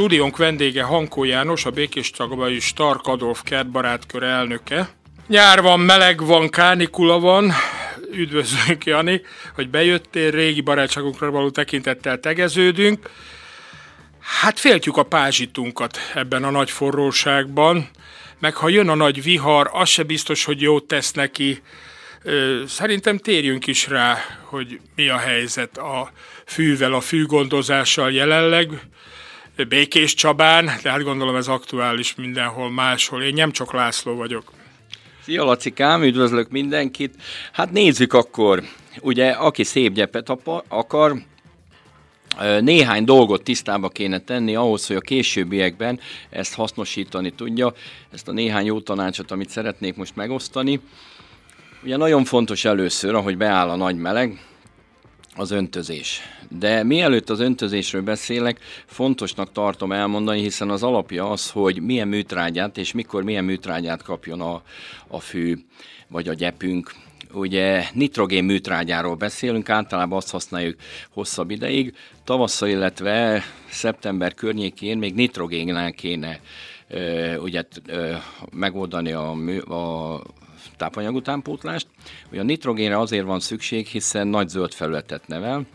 Stúdiónk vendége Hankó János, a Békés Tagabai Stark Adolf kertbarátkör elnöke. Nyár van, meleg van, kánikula van. Üdvözlünk, Jani, hogy bejöttél, régi barátságunkra való tekintettel tegeződünk. Hát féltjük a pázsitunkat ebben a nagy forróságban, meg ha jön a nagy vihar, az se biztos, hogy jót tesz neki. Szerintem térjünk is rá, hogy mi a helyzet a fűvel, a fűgondozással jelenleg. Békés Csabán, de hát gondolom ez aktuális mindenhol máshol. Én nem csak László vagyok. Szia Lacikám, üdvözlök mindenkit. Hát nézzük akkor, ugye aki szép gyepet akar, néhány dolgot tisztába kéne tenni ahhoz, hogy a későbbiekben ezt hasznosítani tudja, ezt a néhány jó tanácsot, amit szeretnék most megosztani. Ugye nagyon fontos először, ahogy beáll a nagy meleg, az öntözés. De mielőtt az öntözésről beszélek, fontosnak tartom elmondani, hiszen az alapja az, hogy milyen műtrágyát és mikor milyen műtrágyát kapjon a, a fű vagy a gyepünk. Ugye nitrogén műtrágyáról beszélünk, általában azt használjuk hosszabb ideig. Tavasszal, illetve szeptember környékén még nitrogénnel kéne ugye megoldani a, a tápanyag utánpótlást. Ugye a nitrogénre azért van szükség, hiszen nagy zöld felületet nevel,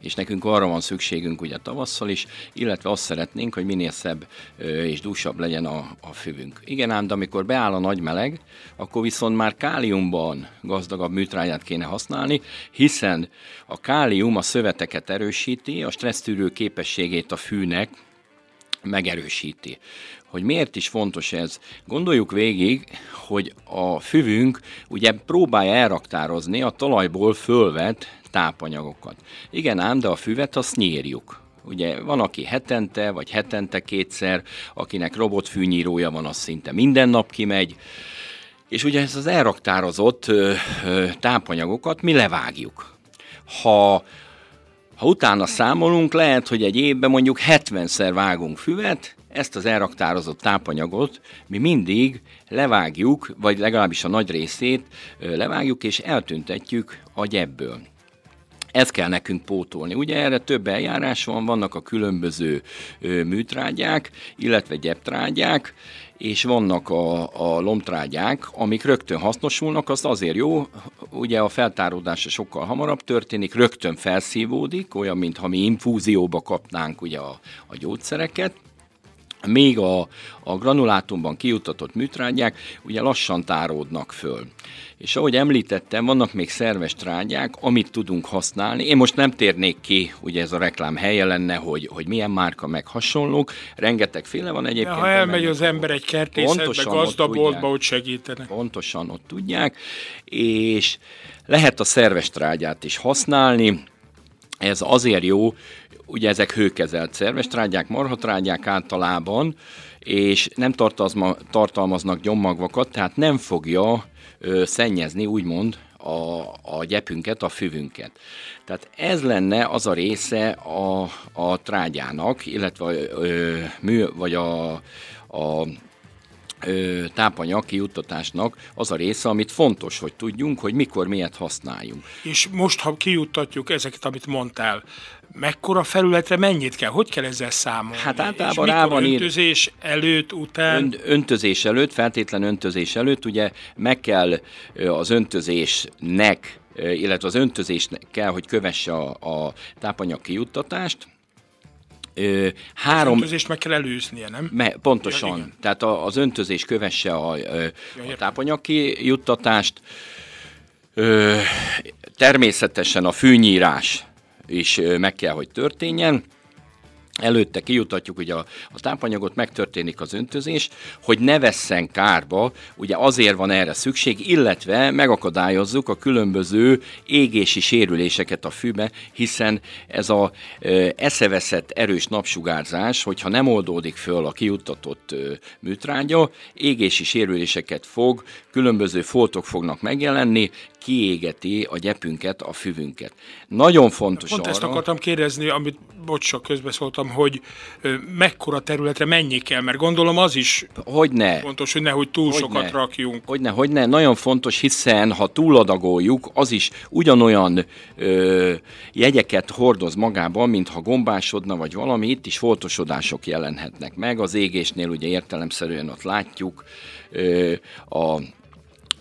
és nekünk arra van szükségünk ugye tavasszal is, illetve azt szeretnénk, hogy minél szebb és dúsabb legyen a, a füvünk. Igen ám, de amikor beáll a nagy meleg, akkor viszont már káliumban gazdagabb műtrágyát kéne használni, hiszen a kálium a szöveteket erősíti, a stressztűrő képességét a fűnek megerősíti hogy miért is fontos ez. Gondoljuk végig, hogy a füvünk ugye próbálja elraktározni a talajból fölvett tápanyagokat. Igen ám, de a füvet azt nyírjuk. Ugye van, aki hetente, vagy hetente kétszer, akinek robotfűnyírója van, az szinte minden nap kimegy, és ugye ez az elraktározott ö, ö, tápanyagokat mi levágjuk. Ha ha utána számolunk, lehet, hogy egy évben mondjuk 70-szer vágunk füvet, ezt az elraktározott tápanyagot mi mindig levágjuk, vagy legalábbis a nagy részét levágjuk, és eltüntetjük a gyebből. Ezt kell nekünk pótolni. Ugye erre több eljárás van, vannak a különböző műtrágyák, illetve gyeptrágyák, és vannak a, a lomtrágyák, amik rögtön hasznosulnak, az azért jó, ugye a feltáródása sokkal hamarabb történik, rögtön felszívódik, olyan, mintha mi infúzióba kapnánk ugye a, a gyógyszereket, még a, a granulátumban kijutatott műtrágyák ugye lassan táródnak föl. És ahogy említettem, vannak még szerves trágyák, amit tudunk használni. Én most nem térnék ki, ugye ez a reklám helye lenne, hogy, hogy milyen márka meg hasonlók. Rengetegféle van egyébként. De ha elmegy az ember egy kertészetbe, gazdaboltba, ott segítenek. Pontosan ott tudják, és lehet a szerves trágyát is használni. Ez azért jó, ugye ezek hőkezelt szerves trágyák, marhatrágyák általában, és nem tartalmaznak gyommagvakat, tehát nem fogja ö, szennyezni, úgymond, a, a gyepünket, a füvünket. Tehát ez lenne az a része a, a trágyának, illetve ö, mű, vagy a, a tápanyag kijuttatásnak az a része, amit fontos, hogy tudjunk, hogy mikor miért használjunk. És most, ha kijuttatjuk ezeket, amit mondtál, mekkora felületre mennyit kell? Hogy kell ezzel számolni? Hát általában rá van öntözés ír... előtt, után? Ön, öntözés előtt, feltétlen öntözés előtt, ugye meg kell az öntözésnek, illetve az öntözésnek kell, hogy kövesse a, a tápanyag kijuttatást, Ö, három... Az öntözést meg kell előznie, nem? Me, pontosan. Ja, Tehát a, az öntözés kövesse a, a, ja, a tápanyag kijuttatást. Ö, természetesen a fűnyírás is meg kell, hogy történjen. Előtte kijutatjuk ugye a, a tápanyagot, megtörténik az öntözés, hogy ne vesszen kárba, ugye azért van erre szükség, illetve megakadályozzuk a különböző égési sérüléseket a fűbe, hiszen ez a e, eszeveszett erős napsugárzás, hogyha nem oldódik föl a kijuttatott e, műtrágya, égési sérüléseket fog, különböző foltok fognak megjelenni, kiégeti a gyepünket, a füvünket. Nagyon fontos Pont arra, ezt akartam kérdezni, amit bocsok, közbeszóltam, hogy mekkora területre mennyi kell, mert gondolom az is hogy ne, fontos, hogy nehogy túl Hogyne. sokat rakjunk. Hogyne, hogyne, nagyon fontos, hiszen ha túladagoljuk, az is ugyanolyan ö, jegyeket hordoz magában, mint ha gombásodna, vagy valami, itt is foltosodások jelenhetnek meg. Az égésnél ugye értelemszerűen ott látjuk ö, a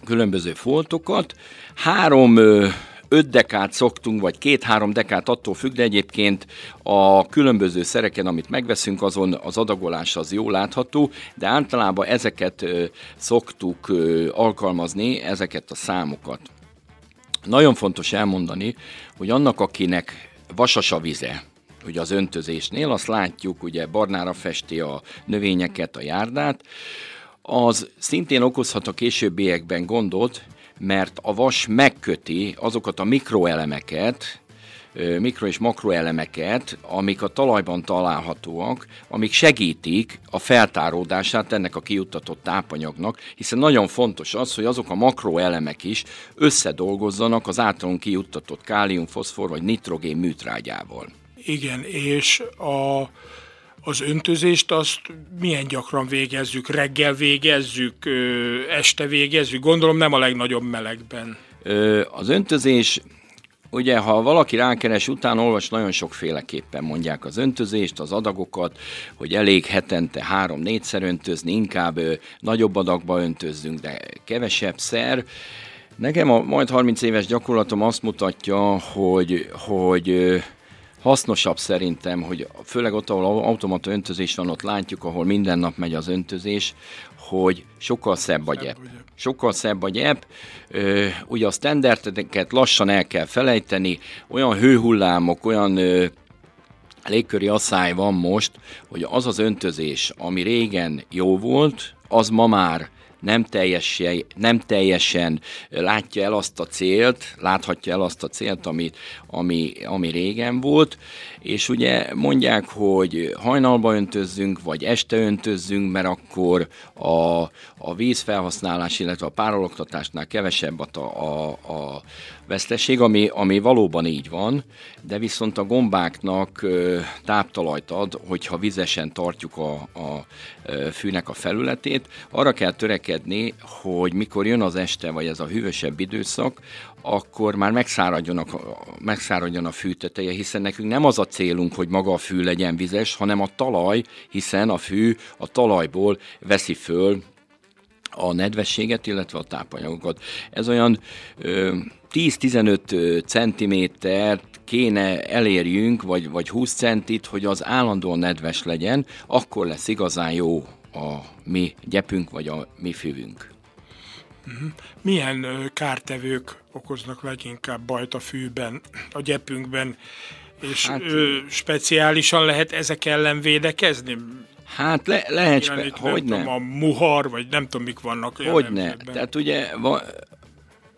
különböző foltokat. Három öt dekát szoktunk, vagy két-három dekát attól függ, de egyébként a különböző szereken, amit megveszünk, azon az adagolás az jól látható, de általában ezeket szoktuk alkalmazni, ezeket a számokat. Nagyon fontos elmondani, hogy annak, akinek vasas a vize, ugye az öntözésnél, azt látjuk, ugye barnára festi a növényeket, a járdát, az szintén okozhat a későbbiekben gondot, mert a vas megköti azokat a mikroelemeket, mikro- és makroelemeket, amik a talajban találhatóak, amik segítik a feltáródását ennek a kijuttatott tápanyagnak, hiszen nagyon fontos az, hogy azok a makroelemek is összedolgozzanak az általunk kijuttatott kálium, foszfor vagy nitrogén műtrágyával. Igen, és a, az öntözést azt milyen gyakran végezzük? Reggel végezzük, este végezzük? Gondolom nem a legnagyobb melegben. Az öntözés, ugye ha valaki rákeres, utána olvas, nagyon sokféleképpen mondják az öntözést, az adagokat, hogy elég hetente három-négyszer öntözni, inkább nagyobb adagba öntözzünk, de kevesebb szer. Nekem a majd 30 éves gyakorlatom azt mutatja, hogy, hogy hasznosabb szerintem, hogy főleg ott, ahol automata öntözés van, ott látjuk, ahol minden nap megy az öntözés, hogy sokkal szebb a gyep. Sokkal szebb a gyep. Ö, ugye a standardeket lassan el kell felejteni, olyan hőhullámok, olyan ö, légköri asszály van most, hogy az az öntözés, ami régen jó volt, az ma már nem teljesen, nem teljesen látja el azt a célt, láthatja el azt a célt, ami, ami, ami régen volt, és ugye mondják, hogy hajnalba öntözzünk, vagy este öntözzünk, mert akkor a, a vízfelhasználás, illetve a párologtatásnál kevesebb a, a, a veszteség, ami, ami valóban így van, de viszont a gombáknak táptalajt ad, hogyha vizesen tartjuk a, a fűnek a felületét. Arra kell törekedni, hogy mikor jön az este, vagy ez a hűvösebb időszak, akkor már megszáradjon a, megszáradjon a fű hiszen nekünk nem az a célunk, hogy maga a fű legyen vizes, hanem a talaj, hiszen a fű a talajból veszi föl a nedvességet, illetve a tápanyagokat. Ez olyan ö, 10-15 centimétert kéne elérjünk, vagy, vagy 20 centit, hogy az állandóan nedves legyen, akkor lesz igazán jó a mi gyepünk, vagy a mi füvünk. Milyen ö, kártevők okoznak leginkább bajt a fűben, a gyepünkben, és Hát- ö, speciálisan lehet ezek ellen védekezni? Hát le, lehet, Ilyen spe- nem hogy tudom, ne. a muhar, vagy nem tudom, mik vannak. Hogy ne. Tehát ugye, va,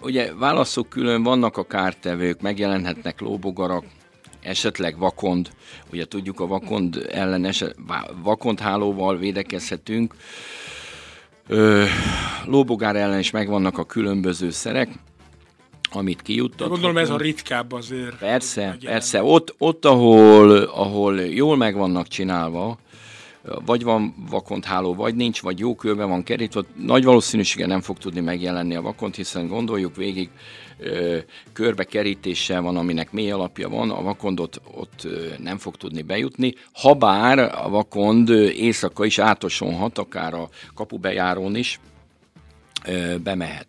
ugye válaszok külön vannak a kártevők, megjelenhetnek lóbogarak, esetleg vakond, ugye tudjuk a vakond ellen eset, vá- vakondhálóval védekezhetünk, Ö, lóbogár ellen is megvannak a különböző szerek, amit kijuttat. Gondolom ez a ritkább azért. Persze, persze. Ott, ott ahol, ahol jól meg vannak csinálva, vagy van vakontháló, vagy nincs, vagy jó körbe van kerítve, nagy valószínűséggel nem fog tudni megjelenni a vakont, hiszen gondoljuk végig, körbe kerítéssel van, aminek mély alapja van, a vakondot ott nem fog tudni bejutni, habár a vakond éjszaka is átosonhat, akár a kapubejárón is, bemehet.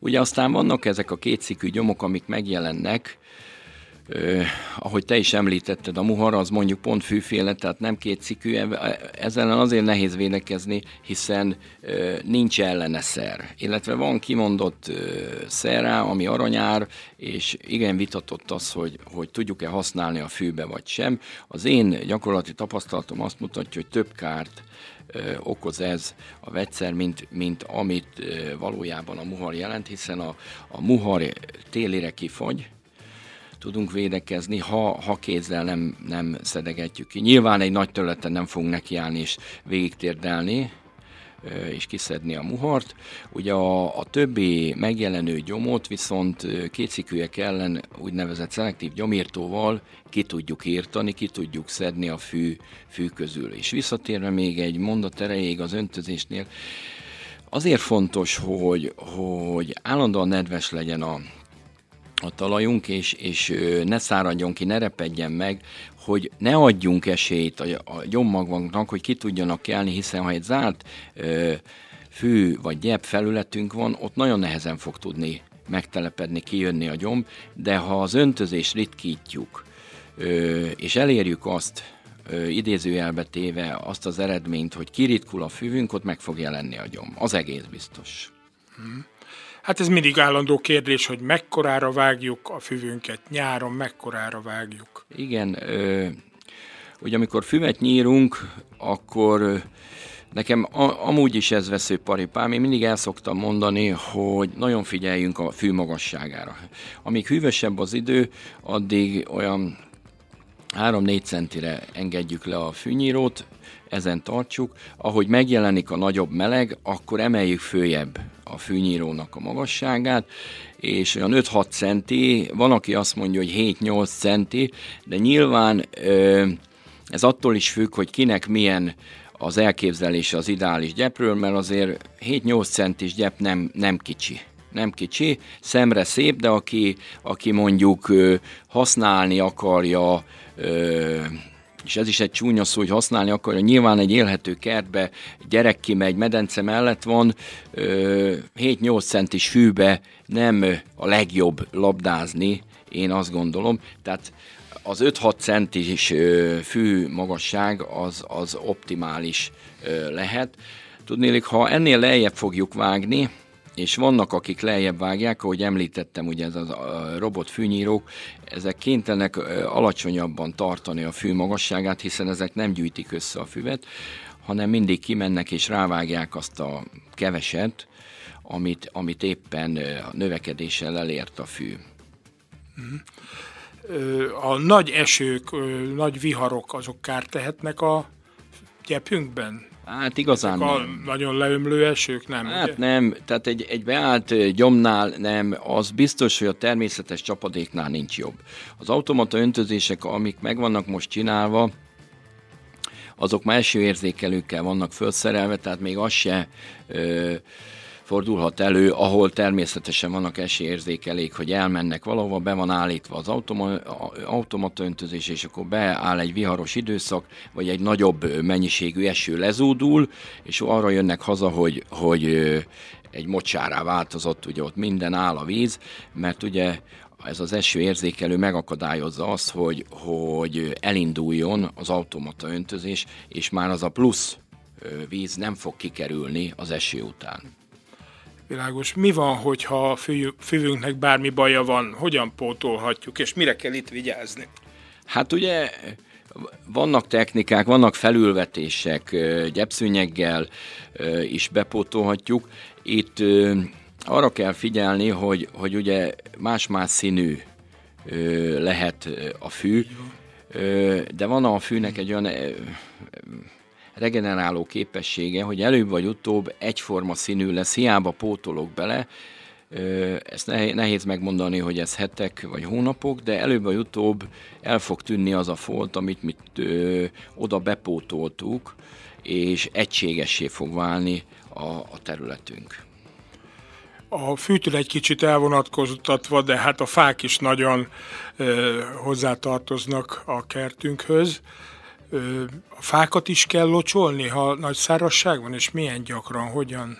Ugye aztán vannak ezek a kétszikű gyomok, amik megjelennek, Ö, ahogy te is említetted, a muhar az mondjuk pont fűféle, tehát nem kétszikű, e- ezzel azért nehéz védekezni, hiszen ö, nincs ellene szer. Illetve van kimondott ö, szer rá, ami aranyár, és igen vitatott az, hogy, hogy tudjuk-e használni a fűbe vagy sem. Az én gyakorlati tapasztalatom azt mutatja, hogy több kárt okoz ez a vegyszer, mint, mint amit valójában a muhar jelent, hiszen a, a muhar télire kifagy, tudunk védekezni, ha, ha kézzel nem, nem szedegetjük ki. Nyilván egy nagy területen nem fogunk nekiállni és végigtérdelni, és kiszedni a muhart. Ugye a, a többi megjelenő gyomot viszont kétszikűek ellen úgynevezett szelektív gyomírtóval ki tudjuk írtani, ki tudjuk szedni a fű, fű közül. És visszatérve még egy mondat erejéig az öntözésnél, azért fontos, hogy, hogy állandóan nedves legyen a, a talajunk, és, és ne száradjon ki, ne repedjen meg, hogy ne adjunk esélyt a, a gyommagvanknak, hogy ki tudjanak kelni, hiszen ha egy zárt ö, fű vagy gyep felületünk van, ott nagyon nehezen fog tudni megtelepedni, kijönni a gyom, de ha az öntözést ritkítjuk, ö, és elérjük azt, ö, idézőjelbe téve azt az eredményt, hogy kiritkul a füvünk, ott meg fog jelenni a gyom. Az egész biztos. Hmm. Hát ez mindig állandó kérdés, hogy mekkorára vágjuk a füvünket nyáron, mekkorára vágjuk. Igen, ugye amikor füvet nyírunk, akkor nekem a, amúgy is ez vesző paripám. Én mindig el szoktam mondani, hogy nagyon figyeljünk a fű magasságára. Amíg hűvösebb az idő, addig olyan 3-4 centire engedjük le a fűnyírót, ezen tartsuk. Ahogy megjelenik a nagyobb meleg, akkor emeljük följebb a fűnyírónak a magasságát, és olyan 5-6 centi, van, aki azt mondja, hogy 7-8 centi, de nyilván ez attól is függ, hogy kinek milyen az elképzelése az ideális gyepről, mert azért 7-8 centis gyep nem, nem kicsi. Nem kicsi, szemre szép, de aki, aki mondjuk használni akarja és ez is egy csúnya szó, hogy használni akarja. Nyilván egy élhető kertbe gyerek kimegy, medence mellett van, 7-8 centis fűbe nem a legjobb labdázni, én azt gondolom. Tehát az 5-6 centis fű magasság az, az optimális lehet. Tudnélik, ha ennél lejjebb fogjuk vágni, és vannak, akik lejjebb vágják, ahogy említettem, ugye ez a robot fűnyírók, ezek kénytelenek alacsonyabban tartani a fű magasságát, hiszen ezek nem gyűjtik össze a füvet, hanem mindig kimennek és rávágják azt a keveset, amit, amit éppen a növekedéssel elért a fű. A nagy esők, nagy viharok, azok kárt tehetnek a gyepünkben? Hát igazán a nem. nagyon leömlő esők, nem? Hát ugye? nem, tehát egy, egy beállt gyomnál nem, az biztos, hogy a természetes csapadéknál nincs jobb. Az automata öntözések, amik meg vannak most csinálva, azok már esőérzékelőkkel vannak felszerelve, tehát még az se ö, fordulhat elő, ahol természetesen vannak esélyérzékelék, hogy elmennek valahova, be van állítva az automa, automata öntözés, és akkor beáll egy viharos időszak, vagy egy nagyobb mennyiségű eső lezúdul, és arra jönnek haza, hogy, hogy egy mocsárá változott, ugye ott minden áll a víz, mert ugye ez az eső érzékelő megakadályozza azt, hogy, hogy elinduljon az automata öntözés, és már az a plusz víz nem fog kikerülni az eső után. Világos. Mi van, hogyha a füvünknek bármi baja van? Hogyan pótolhatjuk, és mire kell itt vigyázni? Hát ugye vannak technikák, vannak felülvetések, gyepszőnyeggel is bepótolhatjuk. Itt arra kell figyelni, hogy, hogy ugye más-más színű lehet a fű, de van a fűnek egy olyan regeneráló képessége, hogy előbb vagy utóbb egyforma színű lesz, hiába pótolok bele, ezt nehéz megmondani, hogy ez hetek vagy hónapok, de előbb vagy utóbb el fog tűnni az a folt, amit mi oda bepótoltuk, és egységessé fog válni a, a területünk. A fűtől egy kicsit elvonatkoztatva, de hát a fák is nagyon ö, hozzátartoznak a kertünkhöz a fákat is kell locsolni, ha nagy szárazság van, és milyen gyakran, hogyan?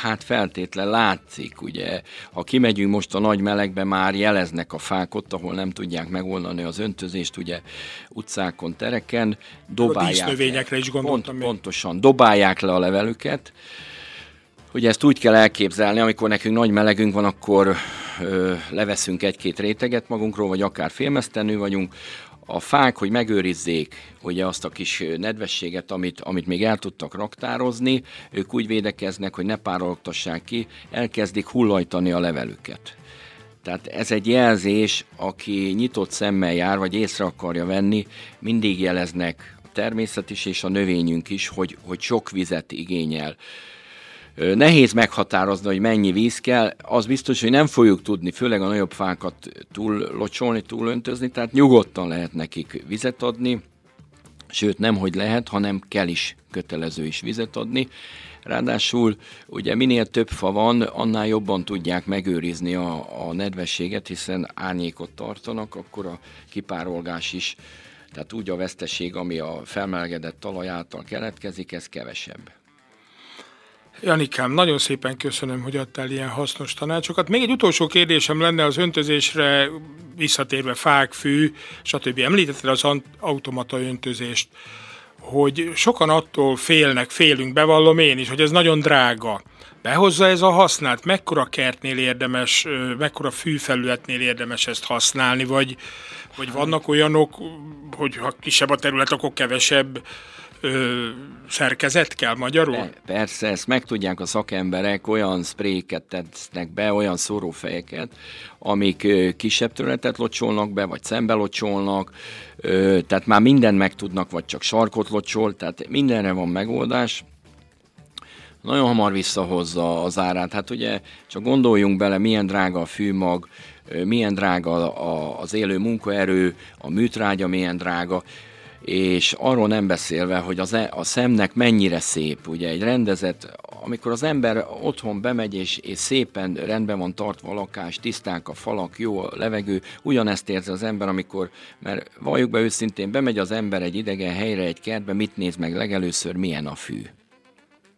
Hát feltétlen látszik, ugye, ha kimegyünk most a nagy melegbe, már jeleznek a fák ott, ahol nem tudják megoldani az öntözést, ugye utcákon, tereken, dobálják. A növényekre is gondoltam. Pont, pontosan, dobálják le a levelüket. Ugye ezt úgy kell elképzelni, amikor nekünk nagy melegünk van, akkor ö, leveszünk egy-két réteget magunkról, vagy akár félmeztenő vagyunk, a fák, hogy megőrizzék ugye azt a kis nedvességet, amit, amit még el tudtak raktározni, ők úgy védekeznek, hogy ne párologtassák ki, elkezdik hullajtani a levelüket. Tehát ez egy jelzés, aki nyitott szemmel jár, vagy észre akarja venni, mindig jeleznek a természet is és a növényünk is, hogy, hogy sok vizet igényel. Nehéz meghatározni, hogy mennyi víz kell, az biztos, hogy nem fogjuk tudni, főleg a nagyobb fákat túl locsolni, túl öntözni, tehát nyugodtan lehet nekik vizet adni, sőt nem, hogy lehet, hanem kell is, kötelező is vizet adni. Ráadásul ugye minél több fa van, annál jobban tudják megőrizni a, a nedvességet, hiszen árnyékot tartanak, akkor a kipárolgás is, tehát úgy a veszteség, ami a felmelegedett talaj által keletkezik, ez kevesebb. Janikám, nagyon szépen köszönöm, hogy adtál ilyen hasznos tanácsokat. Még egy utolsó kérdésem lenne az öntözésre, visszatérve fák, fű, stb. Említetted az automata öntözést, hogy sokan attól félnek, félünk, bevallom én is, hogy ez nagyon drága. Behozza ez a hasznát? Mekkora kertnél érdemes, mekkora fűfelületnél érdemes ezt használni, vagy, vagy vannak olyanok, hogy ha kisebb a terület, akkor kevesebb ö, szerkezet kell magyarul? De, persze, ezt meg tudják a szakemberek, olyan spréket tesznek be, olyan szórófejeket, amik kisebb területet locsolnak be, vagy szembe locsolnak, ö, tehát már mindent meg tudnak, vagy csak sarkot locsol, tehát mindenre van megoldás nagyon hamar visszahozza az árát. Hát ugye csak gondoljunk bele, milyen drága a fűmag, milyen drága az élő munkaerő, a műtrágya milyen drága, és arról nem beszélve, hogy az, e, a szemnek mennyire szép, ugye egy rendezett, amikor az ember otthon bemegy, és, és szépen rendben van tartva a lakás, tiszták a falak, jó a levegő, ugyanezt érzi az ember, amikor, mert valljuk be őszintén, bemegy az ember egy idegen helyre, egy kertbe, mit néz meg legelőször, milyen a fű.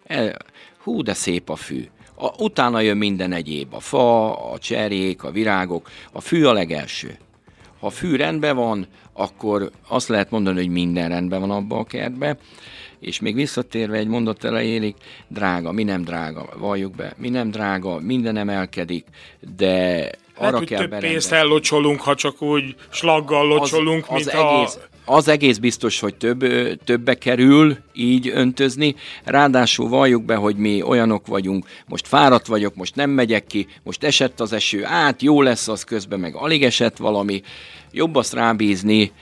El, hú, de szép a fű. A, utána jön minden egyéb, a fa, a cserék, a virágok, a fű a legelső. Ha a fű rendben van, akkor azt lehet mondani, hogy minden rendben van abban a kertben, és még visszatérve egy mondat elejéig, drága, mi nem drága, valljuk be, mi nem drága, minden emelkedik, de arra hát, kell több pénzt ellocsolunk, ha csak úgy slaggal locsolunk, az, az mint egész, a az egész biztos, hogy több, többe kerül így öntözni, ráadásul valljuk be, hogy mi olyanok vagyunk, most fáradt vagyok, most nem megyek ki, most esett az eső, át jó lesz az közben, meg alig esett valami, jobb azt rábízni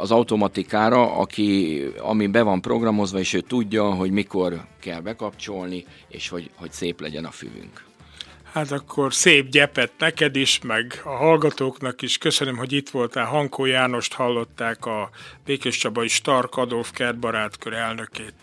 az automatikára, aki, ami be van programozva, és ő tudja, hogy mikor kell bekapcsolni, és hogy, hogy szép legyen a füvünk. Hát akkor szép gyepet neked is, meg a hallgatóknak is. Köszönöm, hogy itt voltál. Hankó Jánost hallották a Békés Csabai Stark Adolf kertbarátkör elnökét.